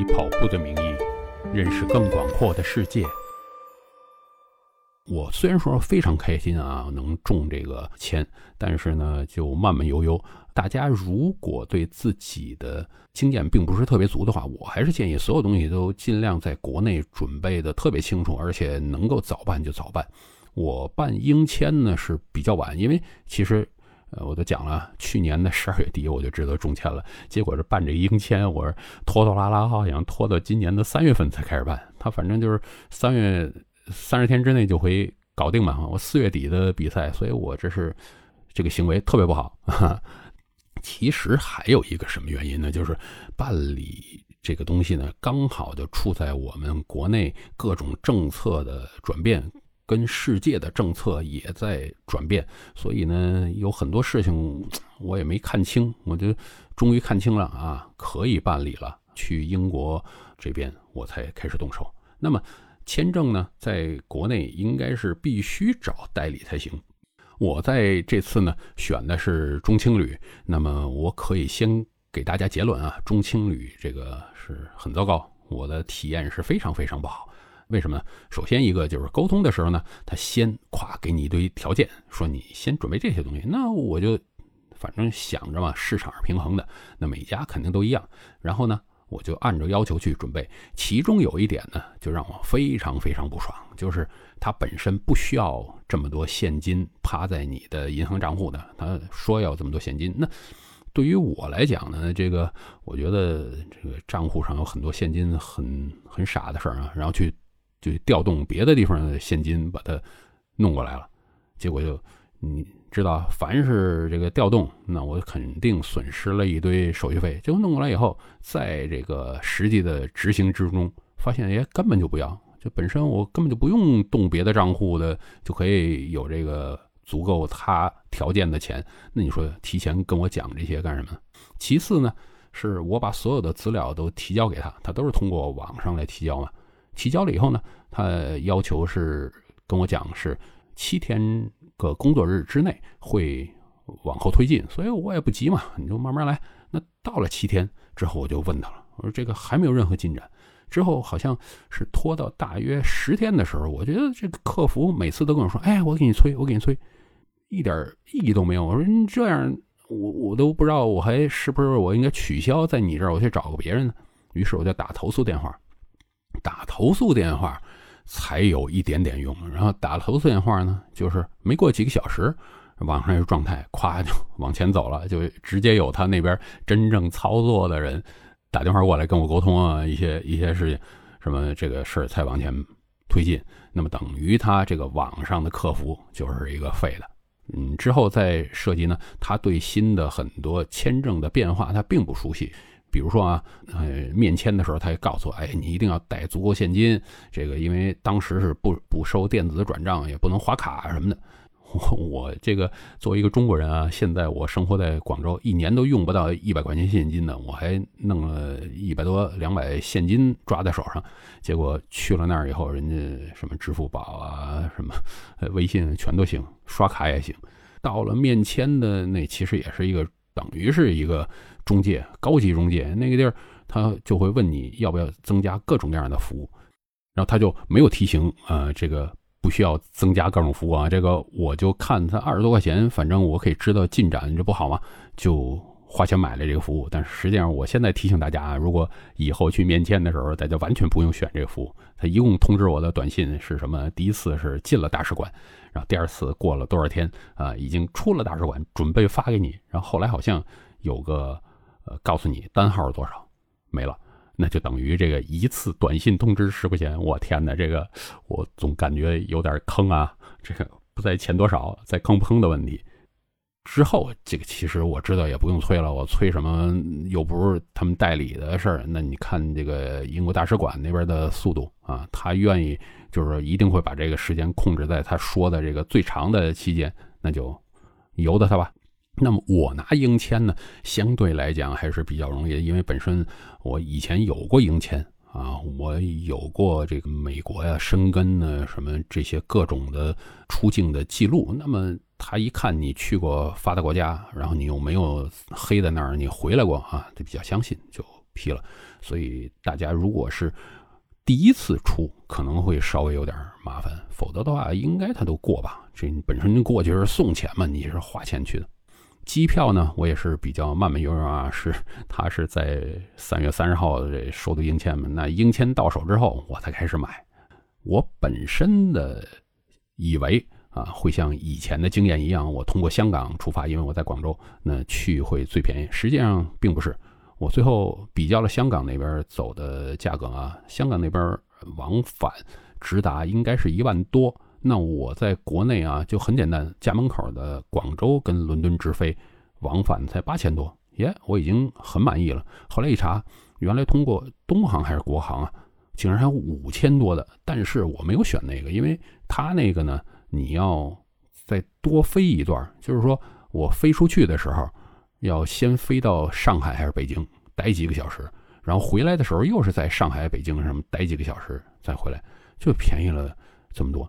以跑步的名义认识更广阔的世界。我虽然说非常开心啊，能中这个签，但是呢，就慢慢悠悠。大家如果对自己的经验并不是特别足的话，我还是建议所有东西都尽量在国内准备的特别清楚，而且能够早办就早办。我办英签呢是比较晚，因为其实。呃，我都讲了，去年的十二月底我就知道中签了，结果是办这英签，我是拖拖拉拉，好像拖到今年的三月份才开始办。他反正就是三月三十天之内就会搞定嘛。我四月底的比赛，所以我这是这个行为特别不好。其实还有一个什么原因呢？就是办理这个东西呢，刚好就处在我们国内各种政策的转变。跟世界的政策也在转变，所以呢，有很多事情我也没看清，我就终于看清了啊，可以办理了。去英国这边，我才开始动手。那么签证呢，在国内应该是必须找代理才行。我在这次呢选的是中青旅，那么我可以先给大家结论啊，中青旅这个是很糟糕，我的体验是非常非常不好。为什么呢？首先一个就是沟通的时候呢，他先夸给你一堆条件，说你先准备这些东西。那我就反正想着嘛，市场是平衡的，那每家肯定都一样。然后呢，我就按照要求去准备。其中有一点呢，就让我非常非常不爽，就是他本身不需要这么多现金趴在你的银行账户的，他说要这么多现金。那对于我来讲呢，这个我觉得这个账户上有很多现金，很很傻的事儿啊，然后去。就调动别的地方的现金把它弄过来了，结果就你知道，凡是这个调动，那我肯定损失了一堆手续费。结果弄过来以后，在这个实际的执行之中，发现哎根本就不要，就本身我根本就不用动别的账户的，就可以有这个足够他条件的钱。那你说提前跟我讲这些干什么？其次呢，是我把所有的资料都提交给他，他都是通过网上来提交嘛。提交了以后呢，他要求是跟我讲是七天个工作日之内会往后推进，所以我也不急嘛，你就慢慢来。那到了七天之后，我就问他了，我说这个还没有任何进展。之后好像是拖到大约十天的时候，我觉得这个客服每次都跟我说：“哎，我给你催，我给你催，一点意义都没有。”我说：“你这样，我我都不知道我还是不是我应该取消在你这儿，我去找个别人呢？”于是我就打投诉电话。打投诉电话才有一点点用，然后打投诉电话呢，就是没过几个小时，网上有状态，咵就往前走了，就直接有他那边真正操作的人打电话过来跟我沟通啊，一些一些事情，什么这个事儿才往前推进。那么等于他这个网上的客服就是一个废的。嗯，之后再涉及呢，他对新的很多签证的变化他并不熟悉。比如说啊，呃，面签的时候，他也告诉我，哎，你一定要带足够现金。这个因为当时是不不收电子转账，也不能划卡什么的。我 我这个作为一个中国人啊，现在我生活在广州，一年都用不到一百块钱现金呢，我还弄了一百多两百现金抓在手上。结果去了那儿以后，人家什么支付宝啊，什么 微信全都行，刷卡也行。到了面签的那，其实也是一个等于是一个。中介高级中介那个地儿，他就会问你要不要增加各种各样的服务，然后他就没有提醒，呃，这个不需要增加各种服务啊。这个我就看他二十多块钱，反正我可以知道进展，这不好吗？就花钱买了这个服务。但是实际上，我现在提醒大家啊，如果以后去面签的时候，大家完全不用选这个服务。他一共通知我的短信是什么？第一次是进了大使馆，然后第二次过了多少天啊，已经出了大使馆，准备发给你。然后后来好像有个。告诉你单号是多少，没了，那就等于这个一次短信通知十块钱。我天哪，这个我总感觉有点坑啊！这个不在钱多少，在坑不坑的问题。之后这个其实我知道也不用催了，我催什么又不是他们代理的事儿。那你看这个英国大使馆那边的速度啊，他愿意就是一定会把这个时间控制在他说的这个最长的期间，那就由得他吧。那么我拿英签呢，相对来讲还是比较容易，因为本身我以前有过英签啊，我有过这个美国呀生根呢什么这些各种的出境的记录。那么他一看你去过发达国家，然后你又没有黑在那儿，你回来过啊，就比较相信，就批了。所以大家如果是第一次出，可能会稍微有点麻烦，否则的话应该他都过吧。这本身过去是送钱嘛，你是花钱去的。机票呢，我也是比较慢慢悠悠啊，是他是在三月三十号这收的英签嘛，那英签到手之后我才开始买。我本身的以为啊，会像以前的经验一样，我通过香港出发，因为我在广州，那去会最便宜。实际上并不是，我最后比较了香港那边走的价格啊，香港那边往返直达应该是一万多。那我在国内啊，就很简单，家门口的广州跟伦敦直飞，往返才八千多，耶，我已经很满意了。后来一查，原来通过东航还是国航啊，竟然还有五千多的，但是我没有选那个，因为它那个呢，你要再多飞一段，就是说我飞出去的时候，要先飞到上海还是北京待几个小时，然后回来的时候又是在上海、北京什么待几个小时再回来，就便宜了这么多。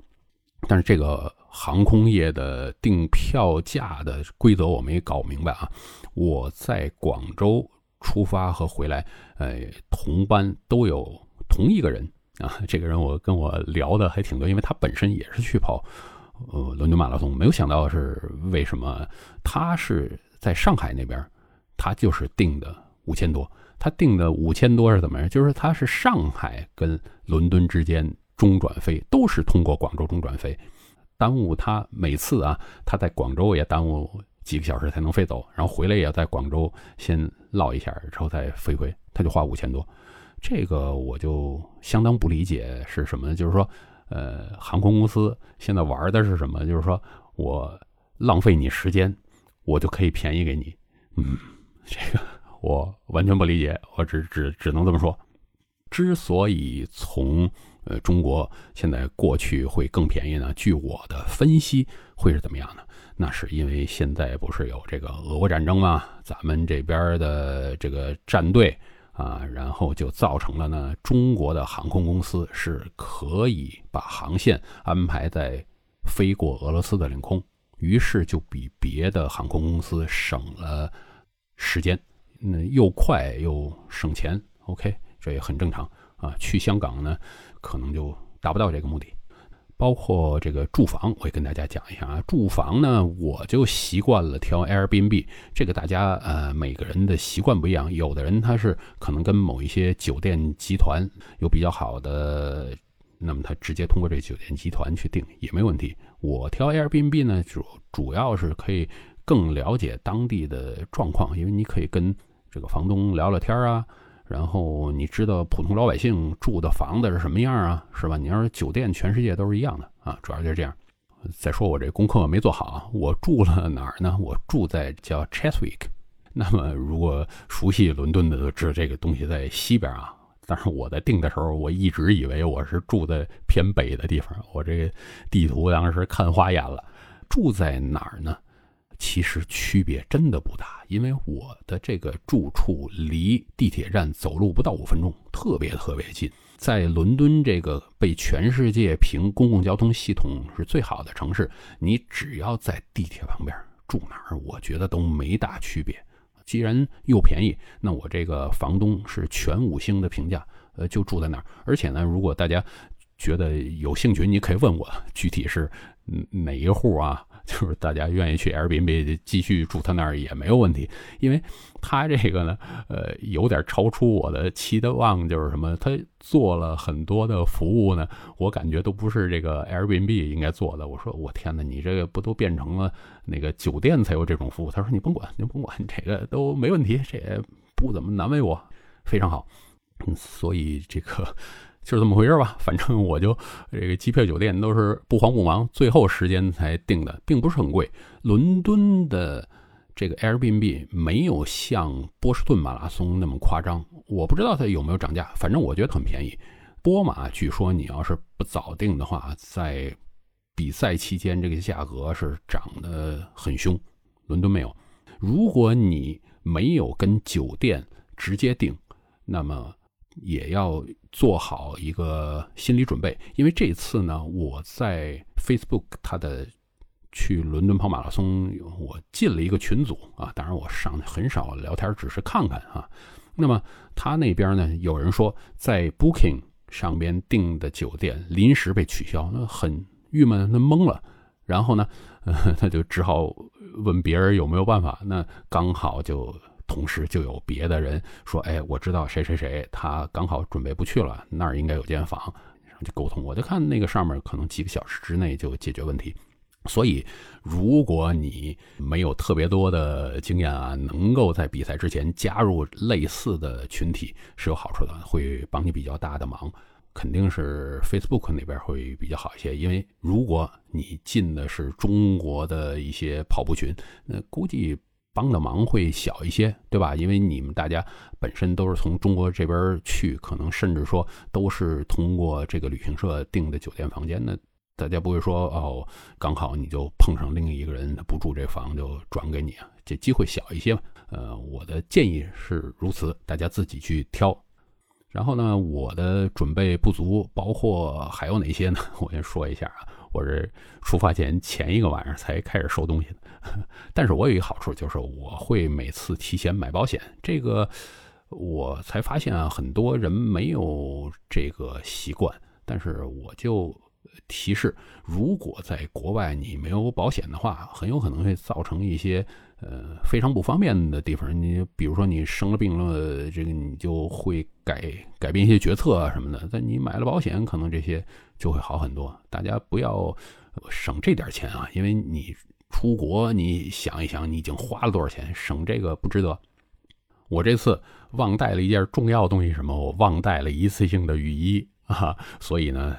但是这个航空业的订票价的规则我没搞明白啊！我在广州出发和回来，呃，同班都有同一个人啊。这个人我跟我聊的还挺多，因为他本身也是去跑呃伦敦马拉松，没有想到是为什么他是在上海那边，他就是订的五千多。他订的五千多是怎么样？就是他是上海跟伦敦之间。中转飞都是通过广州中转飞，耽误他每次啊，他在广州也耽误几个小时才能飞走，然后回来也要在广州先落一下，之后再飞回，他就花五千多。这个我就相当不理解是什么呢，就是说，呃，航空公司现在玩的是什么？就是说我浪费你时间，我就可以便宜给你。嗯，这个我完全不理解，我只只只能这么说。之所以从呃，中国现在过去会更便宜呢？据我的分析，会是怎么样呢？那是因为现在不是有这个俄国战争吗？咱们这边的这个战队啊，然后就造成了呢，中国的航空公司是可以把航线安排在飞过俄罗斯的领空，于是就比别的航空公司省了时间，那又快又省钱。OK，这也很正常啊。去香港呢？可能就达不到这个目的，包括这个住房，我也跟大家讲一下啊。住房呢，我就习惯了挑 Airbnb，这个大家呃每个人的习惯不一样，有的人他是可能跟某一些酒店集团有比较好的，那么他直接通过这酒店集团去订也没问题。我挑 Airbnb 呢，主主要是可以更了解当地的状况，因为你可以跟这个房东聊聊天啊。然后你知道普通老百姓住的房子是什么样啊？是吧？你要是酒店，全世界都是一样的啊，主要就是这样。再说我这功课没做好，我住了哪儿呢？我住在叫 Cheswick。那么如果熟悉伦敦的都知道这个东西在西边啊。但是我在订的时候，我一直以为我是住在偏北的地方。我这个地图当时看花眼了，住在哪儿呢？其实区别真的不大，因为我的这个住处离地铁站走路不到五分钟，特别特别近。在伦敦这个被全世界评公共交通系统是最好的城市，你只要在地铁旁边住哪儿，我觉得都没大区别。既然又便宜，那我这个房东是全五星的评价，呃，就住在那儿。而且呢，如果大家觉得有兴趣，你可以问我具体是哪一户啊？就是大家愿意去 Airbnb 继续住他那儿也没有问题，因为他这个呢，呃，有点超出我的期望，就是什么，他做了很多的服务呢，我感觉都不是这个 Airbnb 应该做的。我说我天哪，你这个不都变成了那个酒店才有这种服务？他说你甭管，你甭管，这个都没问题，这也不怎么难为我，非常好。嗯所以这个。就是这么回事吧，反正我就这个机票、酒店都是不慌不忙，最后时间才定的，并不是很贵。伦敦的这个 Airbnb 没有像波士顿马拉松那么夸张，我不知道它有没有涨价，反正我觉得很便宜。波马据说你要是不早定的话，在比赛期间这个价格是涨得很凶，伦敦没有。如果你没有跟酒店直接订，那么。也要做好一个心理准备，因为这次呢，我在 Facebook 它的去伦敦跑马拉松，我进了一个群组啊，当然我上很少聊天，只是看看啊。那么他那边呢，有人说在 Booking 上边订的酒店临时被取消，那很郁闷，那懵了。然后呢，呃他就只好问别人有没有办法。那刚好就同时就有别的人说：“哎，我知道谁谁谁，他刚好准备不去了，那儿应该有间房。”然后就沟通，我就看那个上面可能几个小时之内就解决问题。所以，如果你没有特别多的经验啊，能够在比赛之前加入类似的群体是有好处的，会帮你比较大的忙。肯定是 Facebook 那边会比较好一些，因为如果你进的是中国的一些跑步群，那估计帮的忙会小一些，对吧？因为你们大家本身都是从中国这边去，可能甚至说都是通过这个旅行社订的酒店房间那大家不会说哦，刚好你就碰上另一个人不住这房就转给你啊，这机会小一些嘛。呃，我的建议是如此，大家自己去挑。然后呢，我的准备不足，包括还有哪些呢？我先说一下啊，我是出发前前一个晚上才开始收东西的。但是我有一个好处，就是我会每次提前买保险。这个我才发现啊，很多人没有这个习惯，但是我就。提示：如果在国外你没有保险的话，很有可能会造成一些呃非常不方便的地方。你比如说你生了病了，这个你就会改改变一些决策啊什么的。但你买了保险，可能这些就会好很多。大家不要省这点钱啊，因为你出国，你想一想，你已经花了多少钱，省这个不值得。我这次忘带了一件重要东西，什么？我忘带了一次性的雨衣啊，所以呢。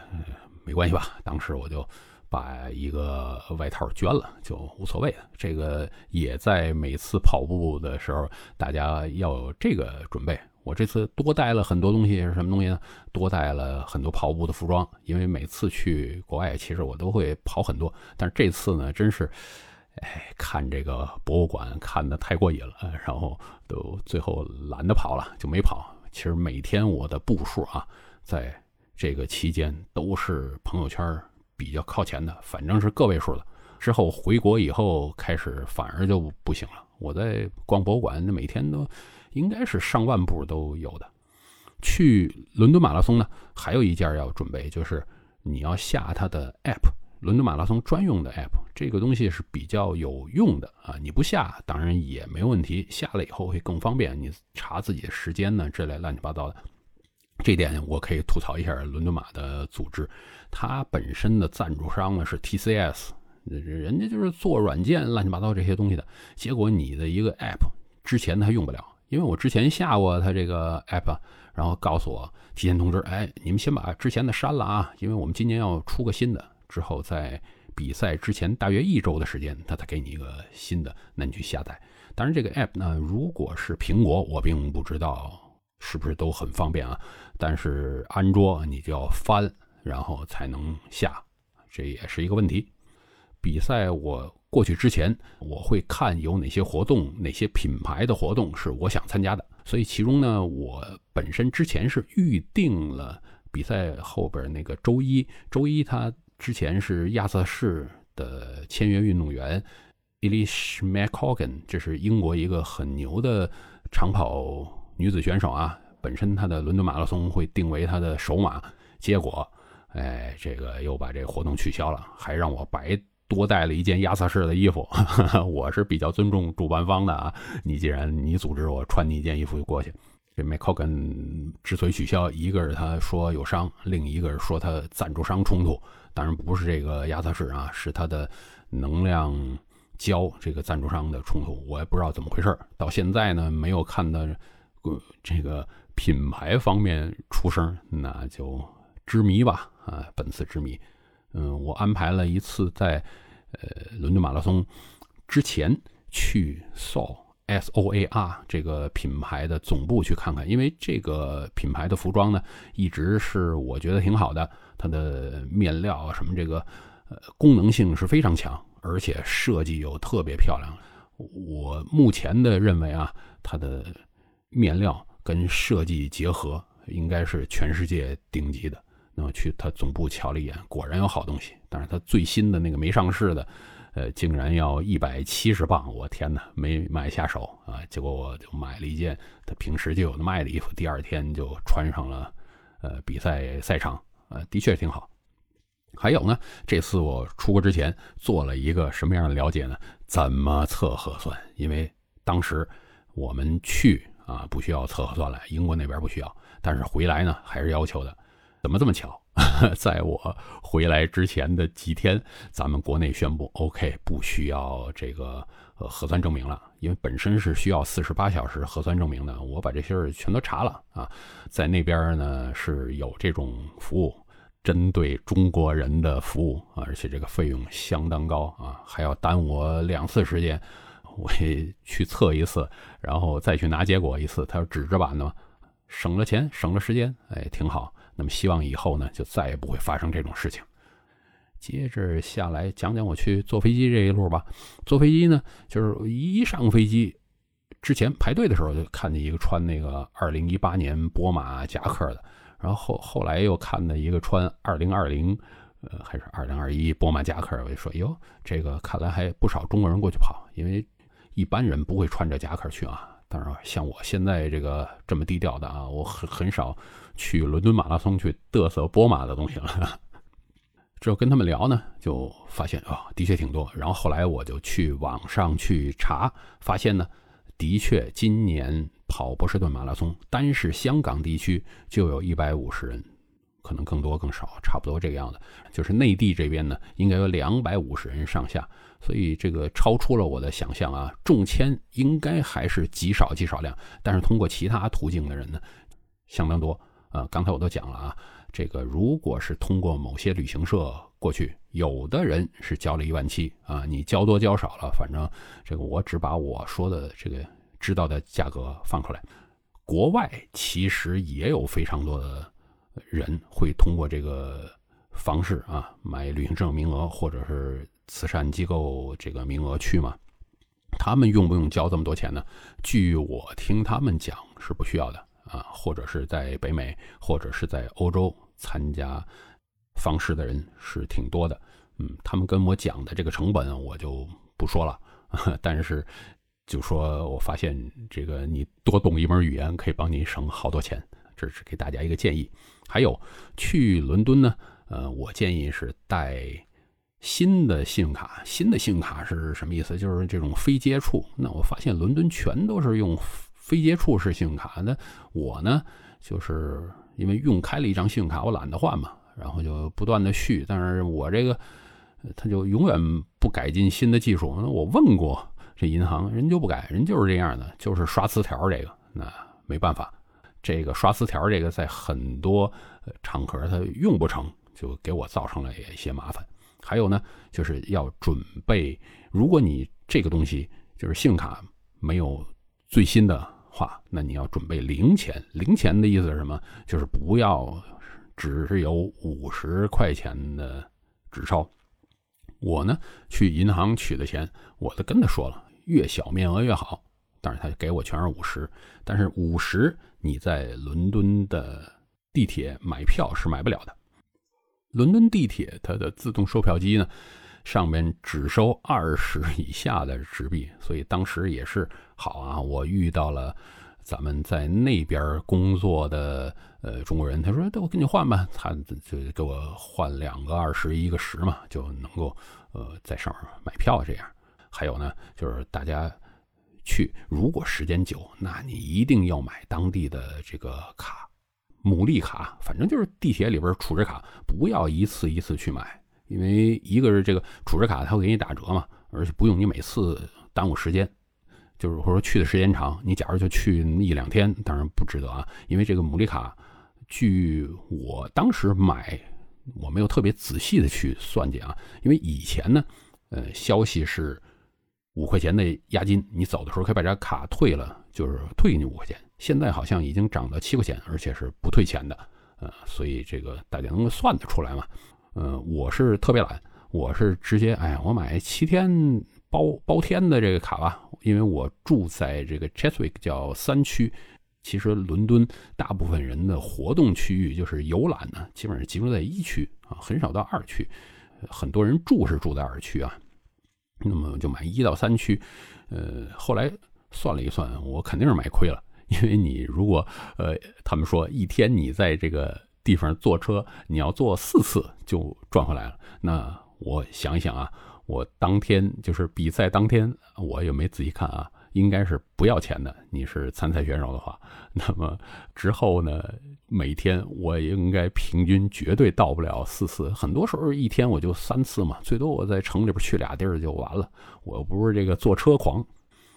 没关系吧？当时我就把一个外套捐了，就无所谓了。这个也在每次跑步的时候，大家要有这个准备。我这次多带了很多东西，是什么东西呢？多带了很多跑步的服装，因为每次去国外，其实我都会跑很多。但是这次呢，真是，哎，看这个博物馆看的太过瘾了，然后都最后懒得跑了，就没跑。其实每天我的步数啊，在。这个期间都是朋友圈比较靠前的，反正是个位数的。之后回国以后开始反而就不行了。我在逛博物馆，每天都应该是上万步都有的。去伦敦马拉松呢，还有一件要准备，就是你要下它的 app，伦敦马拉松专用的 app。这个东西是比较有用的啊，你不下当然也没问题，下了以后会更方便，你查自己的时间呢，这类乱七八糟的。这点我可以吐槽一下伦敦马的组织，它本身的赞助商呢是 TCS，人家就是做软件乱七八糟这些东西的。结果你的一个 App 之前它用不了，因为我之前下过它这个 App，然后告诉我提前通知，哎，你们先把之前的删了啊，因为我们今年要出个新的，之后在比赛之前大约一周的时间，它才给你一个新的，那你去下载。当然这个 App 呢，如果是苹果，我并不知道。是不是都很方便啊？但是安卓你就要翻，然后才能下，这也是一个问题。比赛我过去之前，我会看有哪些活动，哪些品牌的活动是我想参加的。所以其中呢，我本身之前是预定了比赛后边那个周一，周一他之前是亚瑟士的签约运动员 Elish McCogan，这是英国一个很牛的长跑。女子选手啊，本身她的伦敦马拉松会定为她的首马，结果，哎，这个又把这个活动取消了，还让我白多带了一件亚瑟士的衣服。我是比较尊重主办方的啊，你既然你组织我穿你一件衣服就过去。这 m c c o g a n 之所以取消，一个是他说有伤，另一个是说他赞助商冲突，当然不是这个亚瑟士啊，是他的能量胶这个赞助商的冲突，我也不知道怎么回事到现在呢没有看到。这个品牌方面出声，那就之谜吧。啊，本次之谜。嗯，我安排了一次在呃伦敦马拉松之前去 SOAR S O A R 这个品牌的总部去看看，因为这个品牌的服装呢，一直是我觉得挺好的。它的面料啊，什么这个呃功能性是非常强，而且设计又特别漂亮。我目前的认为啊，它的。面料跟设计结合，应该是全世界顶级的。那么去他总部瞧了一眼，果然有好东西。但是他最新的那个没上市的，呃，竟然要一百七十磅，我天哪，没买下手啊！结果我就买了一件他平时就有的卖的衣服，第二天就穿上了，呃，比赛赛场，呃，的确挺好。还有呢，这次我出国之前做了一个什么样的了解呢？怎么测核酸？因为当时我们去啊，不需要测核酸了，英国那边不需要，但是回来呢，还是要求的。怎么这么巧？在我回来之前的几天，咱们国内宣布，OK，不需要这个呃核酸证明了，因为本身是需要四十八小时核酸证明的。我把这些儿全都查了啊，在那边呢是有这种服务，针对中国人的服务啊，而且这个费用相当高啊，还要耽误我两次时间，我去测一次，然后再去拿结果一次，它是纸质版的嘛，省了钱，省了时间，哎，挺好。那么希望以后呢，就再也不会发生这种事情。接着下来讲讲我去坐飞机这一路吧。坐飞机呢，就是一上飞机之前排队的时候，就看见一个穿那个2018年波马夹克的，然后后后来又看到一个穿2020，呃，还是2021波马夹克，我就说哟，这个看来还不少中国人过去跑，因为一般人不会穿着夹克去啊。当然，像我现在这个这么低调的啊，我很很少。去伦敦马拉松去嘚瑟波马的东西了，之后跟他们聊呢，就发现啊，的确挺多。然后后来我就去网上去查，发现呢，的确今年跑波士顿马拉松，单是香港地区就有一百五十人，可能更多更少，差不多这个样子。就是内地这边呢，应该有两百五十人上下，所以这个超出了我的想象啊。中签应该还是极少极少量，但是通过其他途径的人呢，相当多。呃，刚才我都讲了啊，这个如果是通过某些旅行社过去，有的人是交了一万七啊，你交多交少了，反正这个我只把我说的这个知道的价格放出来。国外其实也有非常多的人会通过这个方式啊买旅行社名额或者是慈善机构这个名额去嘛。他们用不用交这么多钱呢？据我听他们讲是不需要的。啊，或者是在北美，或者是在欧洲参加方式的人是挺多的。嗯，他们跟我讲的这个成本我就不说了，但是就说我发现这个你多懂一门语言可以帮你省好多钱，这是给大家一个建议。还有去伦敦呢，呃，我建议是带新的信用卡。新的信用卡是什么意思？就是这种非接触。那我发现伦敦全都是用。非接触式信用卡，那我呢，就是因为用开了一张信用卡，我懒得换嘛，然后就不断的续。但是我这个，他就永远不改进新的技术。那我问过这银行，人就不改，人就是这样的，就是刷磁条这个，那没办法。这个刷磁条这个在很多场合它用不成就给我造成了一些麻烦。还有呢，就是要准备，如果你这个东西就是信用卡没有。最新的话，那你要准备零钱。零钱的意思是什么？就是不要只是有五十块钱的纸钞。我呢去银行取的钱，我都跟他说了，越小面额越好。但是他给我全是五十，但是五十你在伦敦的地铁买票是买不了的。伦敦地铁它的自动售票机呢？上面只收二十 以下的纸币，所以当时也是好啊。我遇到了咱们在那边工作的呃中国人，他说：“那我给你换吧。”他就给我换两个二十一个十嘛，就能够呃在上面买票这样。还有呢，就是大家去如果时间久，那你一定要买当地的这个卡，牡蛎卡，反正就是地铁里边储值卡，不要一次一次去买。因为一个是这个储值卡，它会给你打折嘛，而且不用你每次耽误时间，就是或者说去的时间长，你假如就去一两天，当然不值得啊。因为这个牡蛎卡，据我当时买，我没有特别仔细的去算计啊。因为以前呢，呃，消息是五块钱的押金，你走的时候可以把这卡退了，就是退你五块钱。现在好像已经涨到七块钱，而且是不退钱的，呃，所以这个大家能够算得出来嘛。嗯，我是特别懒，我是直接，哎，我买七天包包天的这个卡吧，因为我住在这个 Cheswick 叫三区，其实伦敦大部分人的活动区域就是游览呢，基本上集中在一区啊，很少到二区，很多人住是住在二区啊，那么就买一到三区。呃，后来算了一算，我肯定是买亏了，因为你如果呃，他们说一天你在这个地方坐车，你要坐四次就赚回来了。那我想一想啊，我当天就是比赛当天，我也没仔细看啊。应该是不要钱的。你是参赛选手的话，那么之后呢？每天我应该平均绝对到不了四次，很多时候一天我就三次嘛，最多我在城里边去俩地儿就完了。我不是这个坐车狂。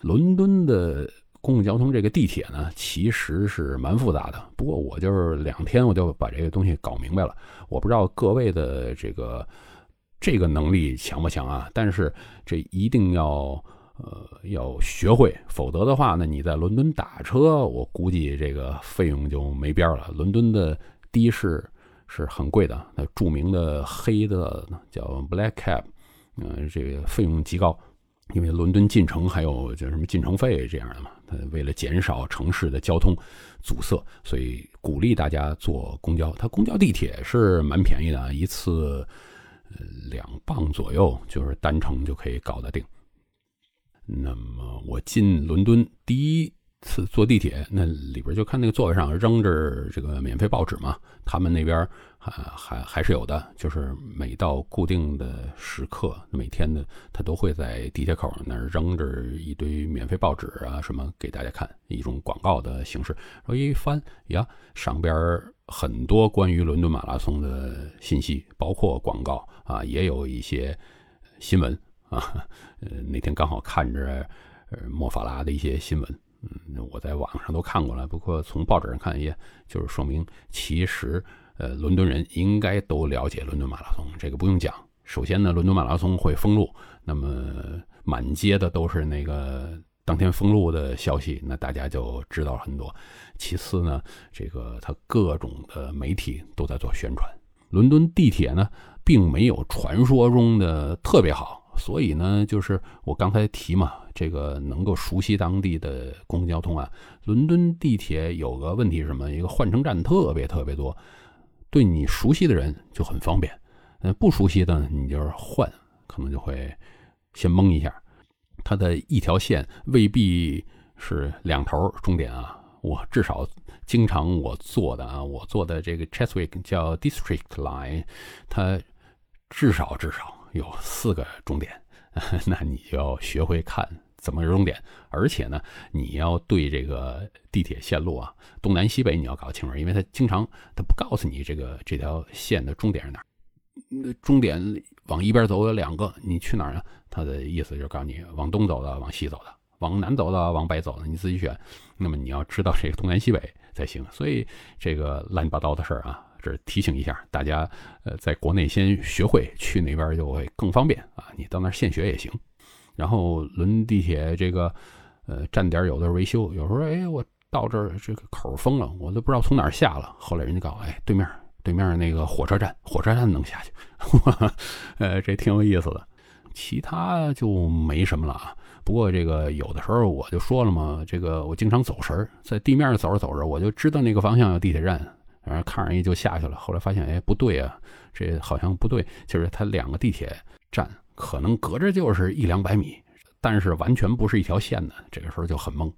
伦敦的公共交通这个地铁呢，其实是蛮复杂的。不过我就是两天我就把这个东西搞明白了。我不知道各位的这个这个能力强不强啊？但是这一定要。呃，要学会，否则的话呢，你在伦敦打车，我估计这个费用就没边儿了。伦敦的的士是很贵的，那著名的黑的叫 Black Cab，嗯，这个费用极高，因为伦敦进城还有叫什么进城费这样的嘛。他为了减少城市的交通阻塞，所以鼓励大家坐公交。它公交地铁是蛮便宜的，一次两磅左右，就是单程就可以搞得定。那么我进伦敦第一次坐地铁，那里边就看那个座位上扔着这个免费报纸嘛。他们那边还还还是有的，就是每到固定的时刻，每天的他都会在地铁口那儿扔着一堆免费报纸啊，什么给大家看，一种广告的形式。我一翻呀，上边很多关于伦敦马拉松的信息，包括广告啊，也有一些新闻。啊，呃，那天刚好看着，呃，莫法拉的一些新闻，嗯，我在网上都看过了。不过从报纸上看，也就是说明，其实，呃，伦敦人应该都了解伦敦马拉松，这个不用讲。首先呢，伦敦马拉松会封路，那么满街的都是那个当天封路的消息，那大家就知道很多。其次呢，这个他各种的媒体都在做宣传。伦敦地铁呢，并没有传说中的特别好。所以呢，就是我刚才提嘛，这个能够熟悉当地的公共交通啊。伦敦地铁有个问题是什么？一个换乘站特别特别多，对你熟悉的人就很方便，呃，不熟悉的你就是换，可能就会先懵一下。它的一条线未必是两头终点啊。我至少经常我坐的啊，我坐的这个 Cheswick 叫 District Line，它至少至少。有四个终点，那你就要学会看怎么终点，而且呢，你要对这个地铁线路啊，东南西北你要搞清楚，因为他经常他不告诉你这个这条线的终点是哪儿。那终点往一边走有两个，你去哪儿呢？他的意思就是告诉你往东走的，往西走的，往南走的，往北走的，你自己选。那么你要知道这个东南西北才行。所以这个乱七八糟的事儿啊。是提醒一下大家，呃，在国内先学会，去那边就会更方便啊。你到那儿现学也行。然后轮地铁这个，呃，站点有的维修，有时候哎，我到这儿这个口封了，我都不知道从哪儿下了。后来人家告诉哎，对面对面那个火车站，火车站能下去，呃，这挺有意思的。其他就没什么了啊。不过这个有的时候我就说了嘛，这个我经常走神儿，在地面走着走着，我就知道那个方向有地铁站。然后看上一就下去了，后来发现，哎，不对啊，这好像不对。就是它两个地铁站可能隔着就是一两百米，但是完全不是一条线的。这个时候就很懵。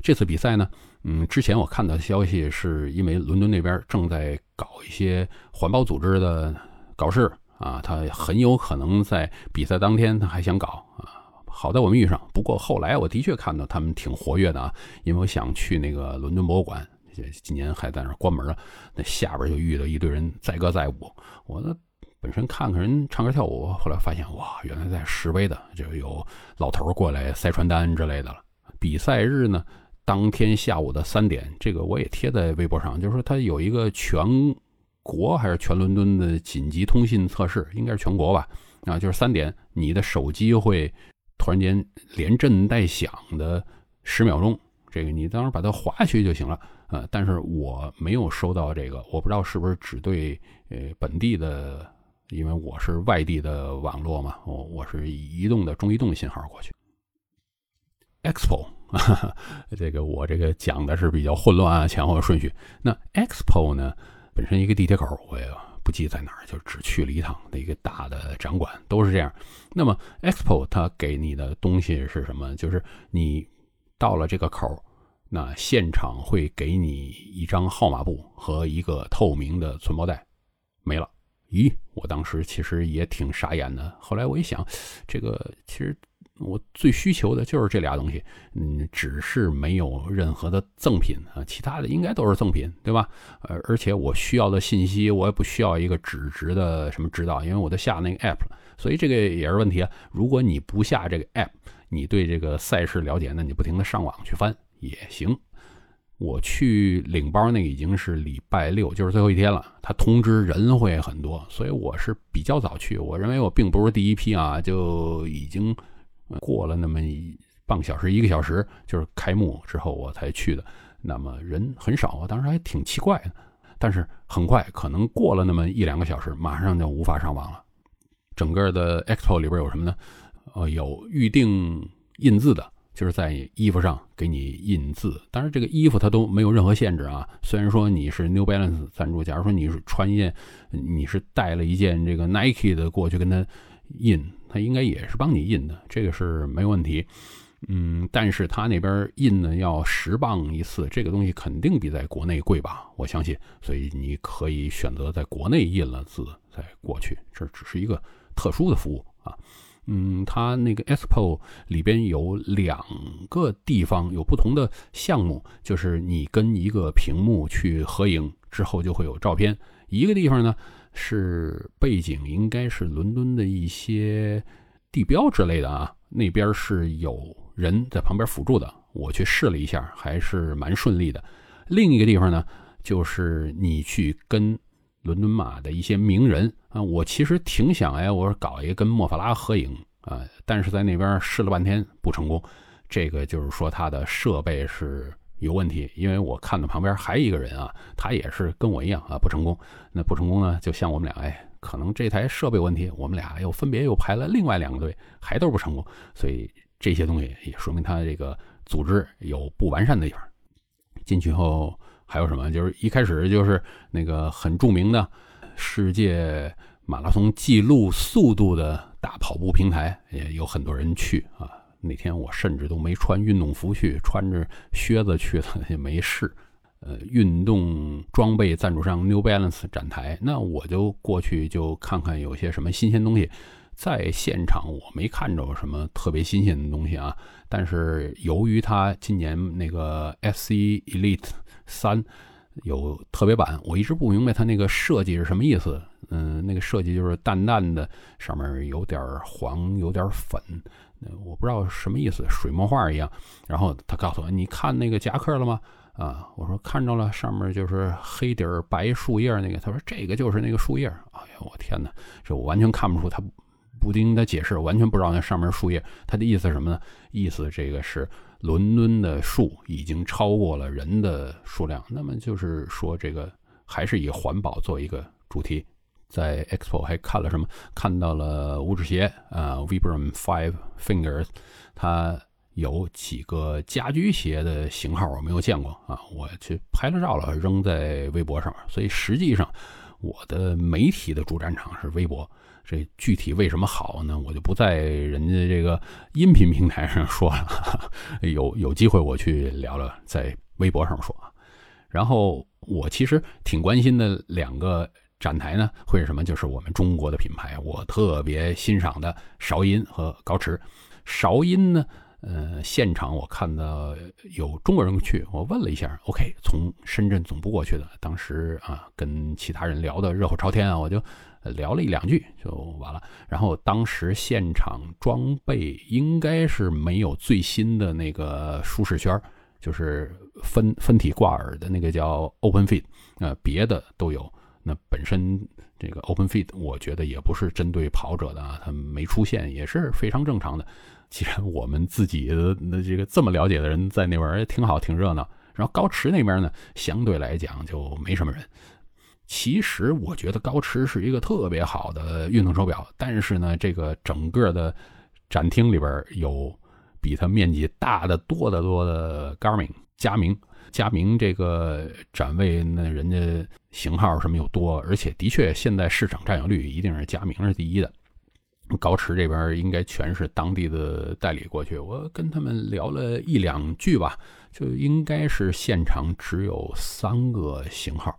这次比赛呢，嗯，之前我看到消息是因为伦敦那边正在搞一些环保组织的搞事啊，他很有可能在比赛当天他还想搞啊。好在我们遇上，不过后来我的确看到他们挺活跃的啊，因为我想去那个伦敦博物馆。今年还在那关门了，那下边就遇到一堆人载歌载舞。我呢本身看看人唱歌跳舞，后来发现哇，原来在示威的，就有老头过来塞传单之类的了。比赛日呢，当天下午的三点，这个我也贴在微博上，就是说他有一个全国还是全伦敦的紧急通信测试，应该是全国吧？啊，就是三点，你的手机会突然间连震带响的十秒钟，这个你当时把它划去就行了。呃，但是我没有收到这个，我不知道是不是只对呃本地的，因为我是外地的网络嘛，我我是移动的中移动信号过去。Expo，这个我这个讲的是比较混乱啊，前后顺序。那 Expo 呢，本身一个地铁口，我也不记在哪儿，就只去了一趟那个大的展馆，都是这样。那么 Expo 它给你的东西是什么？就是你到了这个口，那现场会给你一张号码布和一个透明的存包袋，没了。咦，我当时其实也挺傻眼的。后来我一想，这个其实。我最需求的就是这俩东西，嗯，只是没有任何的赠品啊，其他的应该都是赠品，对吧？呃，而且我需要的信息，我也不需要一个纸质的什么指导，因为我都下那个 app 了，所以这个也是问题啊。如果你不下这个 app，你对这个赛事了解，那你不停的上网去翻也行。我去领包那个已经是礼拜六，就是最后一天了。他通知人会很多，所以我是比较早去。我认为我并不是第一批啊，就已经。过了那么半个小时一个小时，就是开幕之后我才去的，那么人很少，我当时还挺奇怪的。但是很快，可能过了那么一两个小时，马上就无法上网了。整个的 expo 里边有什么呢？呃，有预定印字的，就是在衣服上给你印字。当然，这个衣服它都没有任何限制啊。虽然说你是 New Balance 赞助，假如说你是穿一件，你是带了一件这个 Nike 的过去跟他印。他应该也是帮你印的，这个是没问题。嗯，但是他那边印呢要十磅一次，这个东西肯定比在国内贵吧？我相信，所以你可以选择在国内印了字再过去，这只是一个特殊的服务啊。嗯，他那个 Expo 里边有两个地方有不同的项目，就是你跟一个屏幕去合影之后就会有照片。一个地方呢。是背景应该是伦敦的一些地标之类的啊，那边是有人在旁边辅助的。我去试了一下，还是蛮顺利的。另一个地方呢，就是你去跟伦敦马的一些名人啊，我其实挺想哎，我说搞一个跟莫法拉合影啊，但是在那边试了半天不成功。这个就是说他的设备是。有问题，因为我看到旁边还一个人啊，他也是跟我一样啊，不成功。那不成功呢，就像我们俩，哎，可能这台设备问题，我们俩又分别又排了另外两个队，还都不成功。所以这些东西也说明他这个组织有不完善的地方。进去后还有什么？就是一开始就是那个很著名的世界马拉松记录速度的大跑步平台，也有很多人去啊。那天我甚至都没穿运动服去，穿着靴子去的也没试。呃，运动装备赞助商 New Balance 展台，那我就过去就看看有些什么新鲜东西。在现场我没看着什么特别新鲜的东西啊，但是由于它今年那个 SC Elite 三有特别版，我一直不明白它那个设计是什么意思。嗯，那个设计就是淡淡的，上面有点黄，有点粉。我不知道什么意思，水墨画一样。然后他告诉我：“你看那个夹克了吗？”啊，我说看着了，上面就是黑底儿白树叶那个。他说：“这个就是那个树叶。”哎呀，我天哪，这我完全看不出他布丁的解释，完全不知道那上面树叶。他的意思是什么呢？意思这个是伦敦的树已经超过了人的数量，那么就是说这个还是以环保做一个主题。在 Expo 还看了什么？看到了五指鞋啊，Vibram Five Fingers，它有几个家居鞋的型号我没有见过啊，我去拍了照了，扔在微博上。所以实际上我的媒体的主战场是微博。这具体为什么好呢？我就不在人家这个音频平台上说了，有有机会我去聊聊，在微博上说啊。然后我其实挺关心的两个。展台呢会是什么？就是我们中国的品牌，我特别欣赏的韶音和高驰。韶音呢，呃，现场我看到有中国人去，我问了一下，OK，从深圳总部过去的。当时啊，跟其他人聊的热火朝天啊，我就聊了一两句就完了。然后当时现场装备应该是没有最新的那个舒适圈，就是分分体挂耳的那个叫 Open Fit，呃，别的都有。那本身这个 Open Fit 我觉得也不是针对跑者的啊，它没出现也是非常正常的。既然我们自己的那这个这么了解的人在那边也挺好，挺热闹。然后高驰那边呢，相对来讲就没什么人。其实我觉得高驰是一个特别好的运动手表，但是呢，这个整个的展厅里边有比它面积大的多得多的 Garmin 佳明。佳明这个展位，那人家型号什么又多，而且的确现在市场占有率一定是佳明是第一的。高驰这边应该全是当地的代理过去，我跟他们聊了一两句吧，就应该是现场只有三个型号。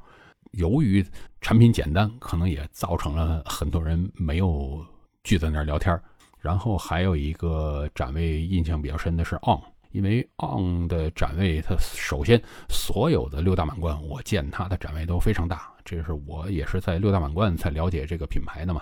由于产品简单，可能也造成了很多人没有聚在那儿聊天。然后还有一个展位印象比较深的是 On，因为 On 的展位，它首先所有的六大满贯，我见它的展位都非常大，这是我也是在六大满贯才了解这个品牌的嘛。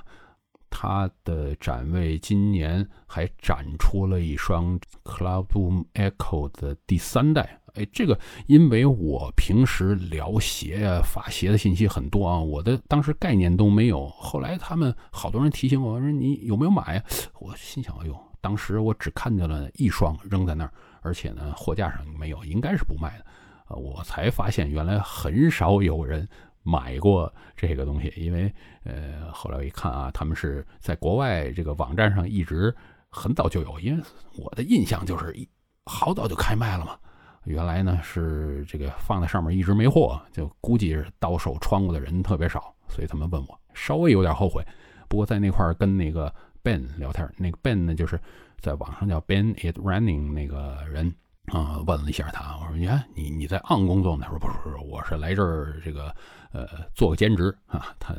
他的展位今年还展出了一双 Cloudboom Echo 的第三代。哎，这个因为我平时聊鞋啊、发鞋的信息很多啊，我的当时概念都没有。后来他们好多人提醒我说：“你有没有买？”我心想：“哎呦，当时我只看见了一双扔在那儿，而且呢，货架上没有，应该是不卖的。”呃，我才发现原来很少有人买过这个东西，因为呃，后来我一看啊，他们是在国外这个网站上一直很早就有，因为我的印象就是一好早就开卖了嘛。原来呢是这个放在上面一直没货，就估计是到手穿过的人特别少，所以他们问我，稍微有点后悔。不过在那块儿跟那个 Ben 聊天，那个 Ben 呢就是在网上叫 Ben It Running 那个人啊，问了一下他，我说你看你你在 On 工作吗？他说不是不是，我是来这儿这个呃做个兼职啊。他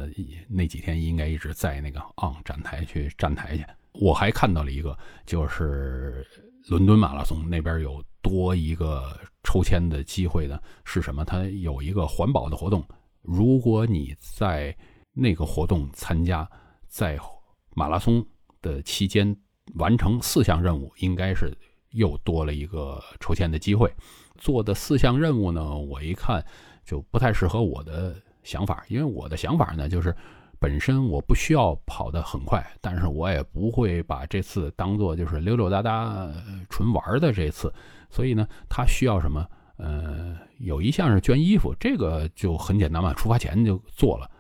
那几天应该一直在那个 On 展台去站台去。我还看到了一个，就是伦敦马拉松那边有。多一个抽签的机会的是什么？它有一个环保的活动。如果你在那个活动参加，在马拉松的期间完成四项任务，应该是又多了一个抽签的机会。做的四项任务呢，我一看就不太适合我的想法，因为我的想法呢就是。本身我不需要跑得很快，但是我也不会把这次当做就是溜溜达达纯玩的这次，所以呢，他需要什么？呃，有一项是捐衣服，这个就很简单嘛，出发前就做了。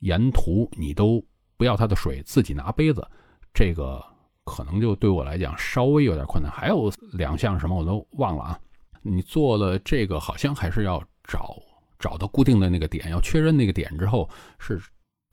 沿途你都不要他的水，自己拿杯子，这个可能就对我来讲稍微有点困难。还有两项什么我都忘了啊。你做了这个，好像还是要找找到固定的那个点，要确认那个点之后是。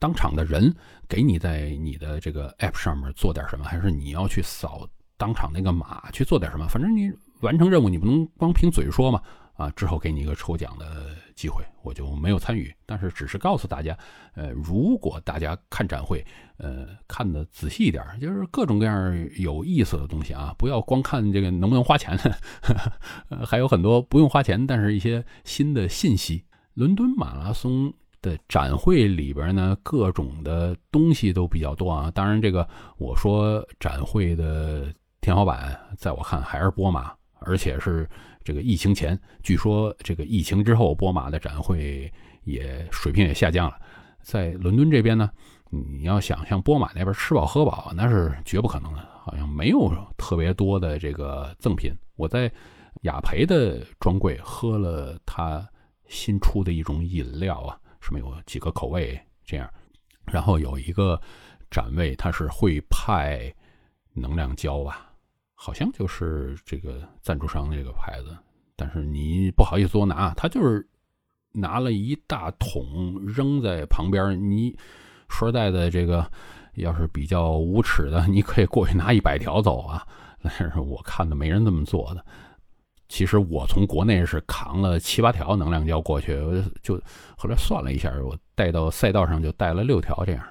当场的人给你在你的这个 app 上面做点什么，还是你要去扫当场那个码去做点什么？反正你完成任务，你不能光凭嘴说嘛。啊，之后给你一个抽奖的机会，我就没有参与，但是只是告诉大家，呃，如果大家看展会，呃，看的仔细一点，就是各种各样有意思的东西啊，不要光看这个能不能花钱，还有很多不用花钱，但是一些新的信息。伦敦马拉松。的展会里边呢，各种的东西都比较多啊。当然，这个我说展会的天花板，在我看还是波马，而且是这个疫情前。据说这个疫情之后，波马的展会也水平也下降了。在伦敦这边呢，你要想像波马那边吃饱喝饱，那是绝不可能的。好像没有特别多的这个赠品。我在雅培的专柜喝了他新出的一种饮料啊。什么有几个口味这样，然后有一个展位，它是会派能量胶吧，好像就是这个赞助商这个牌子，但是你不好意思多拿，他就是拿了一大桶扔在旁边。你说实在的，这个要是比较无耻的，你可以过去拿一百条走啊，但是我看的没人这么做的。其实我从国内是扛了七八条能量胶过去，就后来算了一下，我带到赛道上就带了六条这样。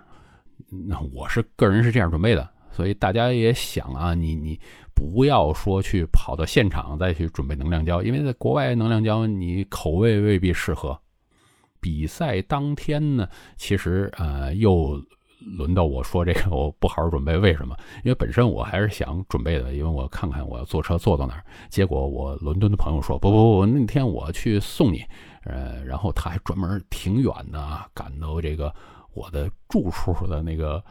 那我是个人是这样准备的，所以大家也想啊，你你不要说去跑到现场再去准备能量胶，因为在国外能量胶你口味未必适合。比赛当天呢，其实呃又。轮到我说这个，我不好好准备，为什么？因为本身我还是想准备的，因为我看看我要坐车坐到哪儿。结果我伦敦的朋友说不不不，那天我去送你，呃，然后他还专门挺远的赶到这个我的住处的那个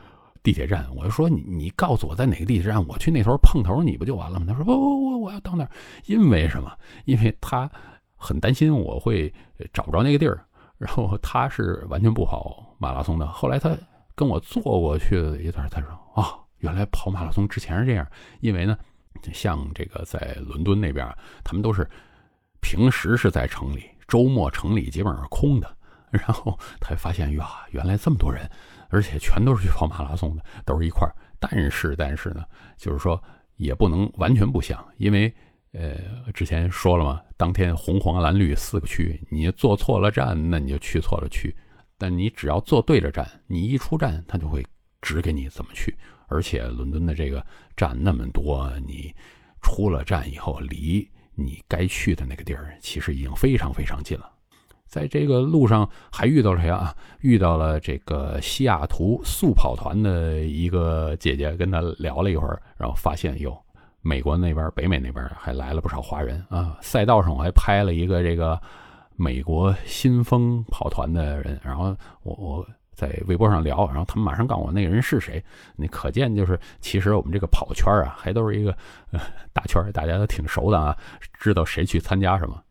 地铁站。我就说你你告诉我在哪个地铁站，我去那头碰头你不就完了吗？他说不不不，我要到那儿，因为什么？因为他很担心我会找不着那个地儿，然后他是完全不跑马拉松的。后来他。跟我坐过去的一段，他说：“啊，原来跑马拉松之前是这样，因为呢，像这个在伦敦那边，他们都是平时是在城里，周末城里基本上空的。然后他发现呀，原来这么多人，而且全都是去跑马拉松的，都是一块儿。但是，但是呢，就是说也不能完全不想，因为呃，之前说了嘛，当天红黄蓝绿四个区，你坐错了站，那你就去错了区。但你只要坐对了站，你一出站，他就会指给你怎么去。而且伦敦的这个站那么多，你出了站以后，离你该去的那个地儿，其实已经非常非常近了。在这个路上还遇到了谁啊？遇到了这个西雅图速跑团的一个姐姐，跟她聊了一会儿，然后发现哟，美国那边、北美那边还来了不少华人啊。赛道上我还拍了一个这个美国新风跑团的人，然后我我在微博上聊，然后他们马上告诉我那个人是谁。你可见就是其实我们这个跑圈啊，还都是一个大圈，大家都挺熟的啊，知道谁去参加什么。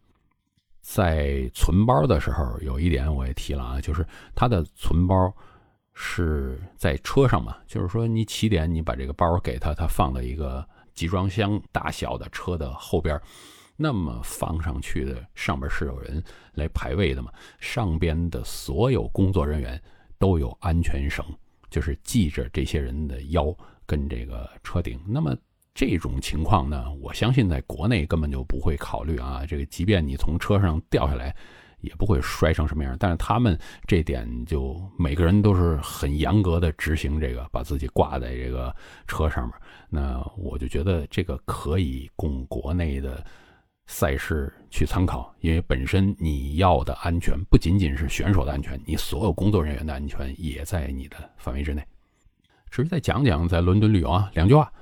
在存包的时候，有一点我也提了啊，就是他的存包是在车上嘛，就是说你起点你把这个包给他，他放到一个集装箱大小的车的后边，那么放上去的上边是有人来排位的嘛，上边的所有工作人员都有安全绳，就是系着这些人的腰跟这个车顶，那么。这种情况呢，我相信在国内根本就不会考虑啊。这个，即便你从车上掉下来，也不会摔成什么样。但是他们这点就每个人都是很严格的执行这个，把自己挂在这个车上面。那我就觉得这个可以供国内的赛事去参考，因为本身你要的安全不仅仅是选手的安全，你所有工作人员的安全也在你的范围之内。至于再讲讲在伦敦旅游啊，两句话。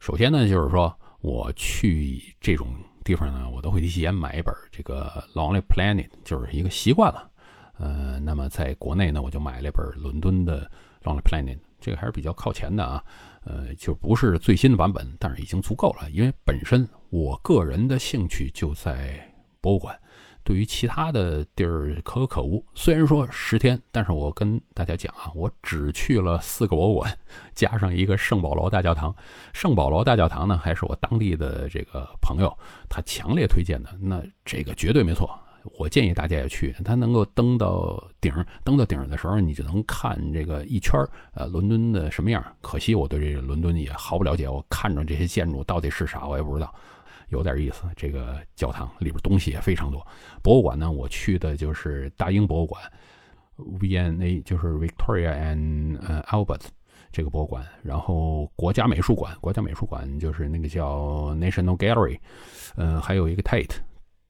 首先呢，就是说我去这种地方呢，我都会提前买一本这个《Lonely Planet》，就是一个习惯了。呃，那么在国内呢，我就买了一本伦敦的《Lonely Planet》，这个还是比较靠前的啊。呃，就不是最新的版本，但是已经足够了，因为本身我个人的兴趣就在博物馆。对于其他的地儿可有可无。虽然说十天，但是我跟大家讲啊，我只去了四个博物馆，加上一个圣保罗大教堂。圣保罗大教堂呢，还是我当地的这个朋友他强烈推荐的，那这个绝对没错。我建议大家也去，它能够登到顶，登到顶的时候，你就能看这个一圈呃，伦敦的什么样。可惜我对这个伦敦也毫不了解，我看着这些建筑到底是啥，我也不知道。有点意思，这个教堂里边东西也非常多。博物馆呢，我去的就是大英博物馆，V&A 就是 Victoria and Albert 这个博物馆。然后国家美术馆，国家美术馆就是那个叫 National Gallery，嗯，还有一个 Tate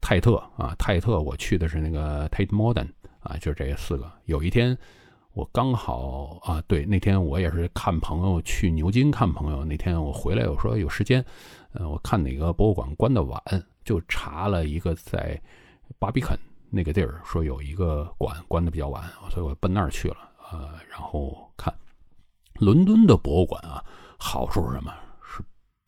泰特啊，泰特我去的是那个 Tate Modern 啊，就是这四个。有一天我刚好啊，对，那天我也是看朋友去牛津看朋友，那天我回来我说有时间。呃，我看哪个博物馆关的晚，就查了一个在巴比肯那个地儿，说有一个馆关的比较晚，所以我奔那儿去了。呃，然后看伦敦的博物馆啊，好处是什么？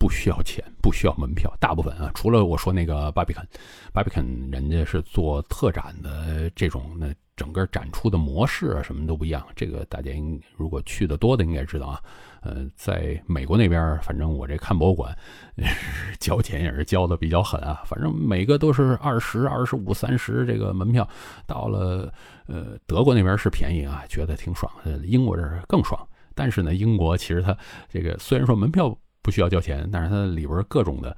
不需要钱，不需要门票，大部分啊，除了我说那个巴比肯，巴比肯人家是做特展的这种，那整个展出的模式啊，什么都不一样。这个大家应如果去的多的应该知道啊。呃，在美国那边，反正我这看博物馆，交钱也是交的比较狠啊。反正每个都是二十二十五、三十这个门票。到了呃德国那边是便宜啊，觉得挺爽。英国这儿更爽。但是呢，英国其实它这个虽然说门票不需要交钱，但是它里边各种的，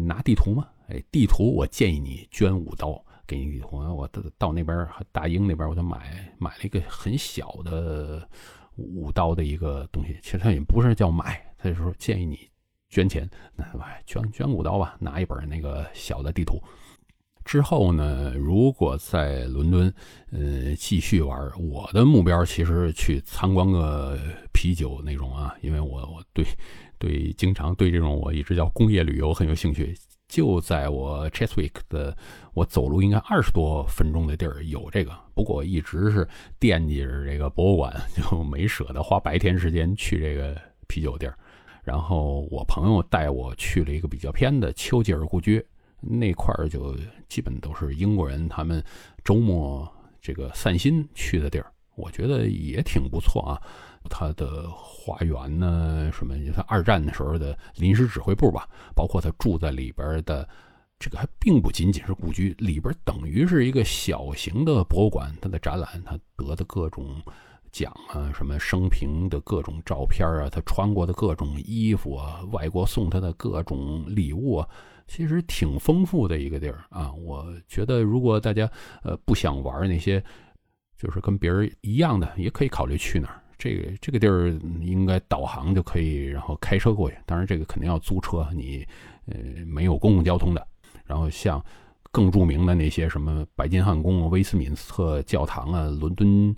拿地图嘛，哎，地图我建议你捐五刀给你地图。我到到那边大英那边，我就买买了一个很小的。五刀的一个东西，其实它也不是叫买，他就说建议你捐钱，那捐捐五刀吧，拿一本那个小的地图。之后呢，如果在伦敦，呃，继续玩，我的目标其实去参观个啤酒那种啊，因为我我对对经常对这种我一直叫工业旅游很有兴趣。就在我 Cheswick 的，我走路应该二十多分钟的地儿有这个，不过我一直是惦记着这个博物馆，就没舍得花白天时间去这个啤酒地儿。然后我朋友带我去了一个比较偏的丘吉尔故居，那块儿就基本都是英国人他们周末这个散心去的地儿，我觉得也挺不错啊。他的花园呢？什么？他二战的时候的临时指挥部吧，包括他住在里边的这个还并不仅仅是故居，里边等于是一个小型的博物馆。他的展览，他得的各种奖啊，什么生平的各种照片啊，他穿过的各种衣服啊，外国送他的各种礼物啊，其实挺丰富的一个地儿啊。我觉得，如果大家呃不想玩那些，就是跟别人一样的，也可以考虑去那儿。这个这个地儿应该导航就可以，然后开车过去。当然，这个肯定要租车，你呃没有公共交通的。然后像更著名的那些什么白金汉宫、威斯敏斯特教堂啊、伦敦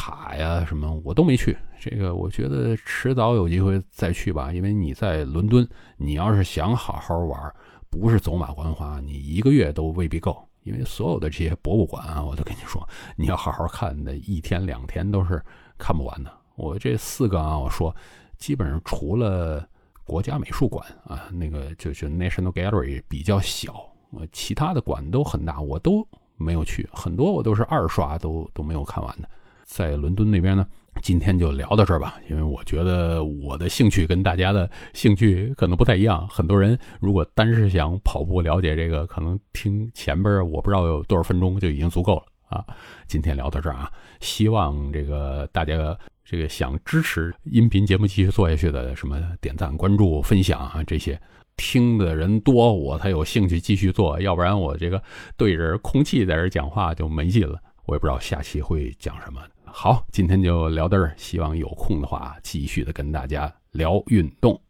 塔呀什么，我都没去。这个我觉得迟早有机会再去吧。因为你在伦敦，你要是想好好玩，不是走马观花，你一个月都未必够。因为所有的这些博物馆啊，我都跟你说，你要好好看的，一天两天都是看不完的。我这四个啊，我说基本上除了。国家美术馆啊，那个就就 National Gallery 比较小，呃，其他的馆都很大，我都没有去，很多我都是二刷，都都没有看完的。在伦敦那边呢，今天就聊到这儿吧，因为我觉得我的兴趣跟大家的兴趣可能不太一样。很多人如果单是想跑步了解这个，可能听前边我不知道有多少分钟就已经足够了啊。今天聊到这儿啊，希望这个大家。这个想支持音频节目继续做下去的，什么点赞、关注、分享啊，这些听的人多，我才有兴趣继续做。要不然我这个对着空气在这讲话就没劲了。我也不知道下期会讲什么。好，今天就聊到这儿，希望有空的话继续的跟大家聊运动。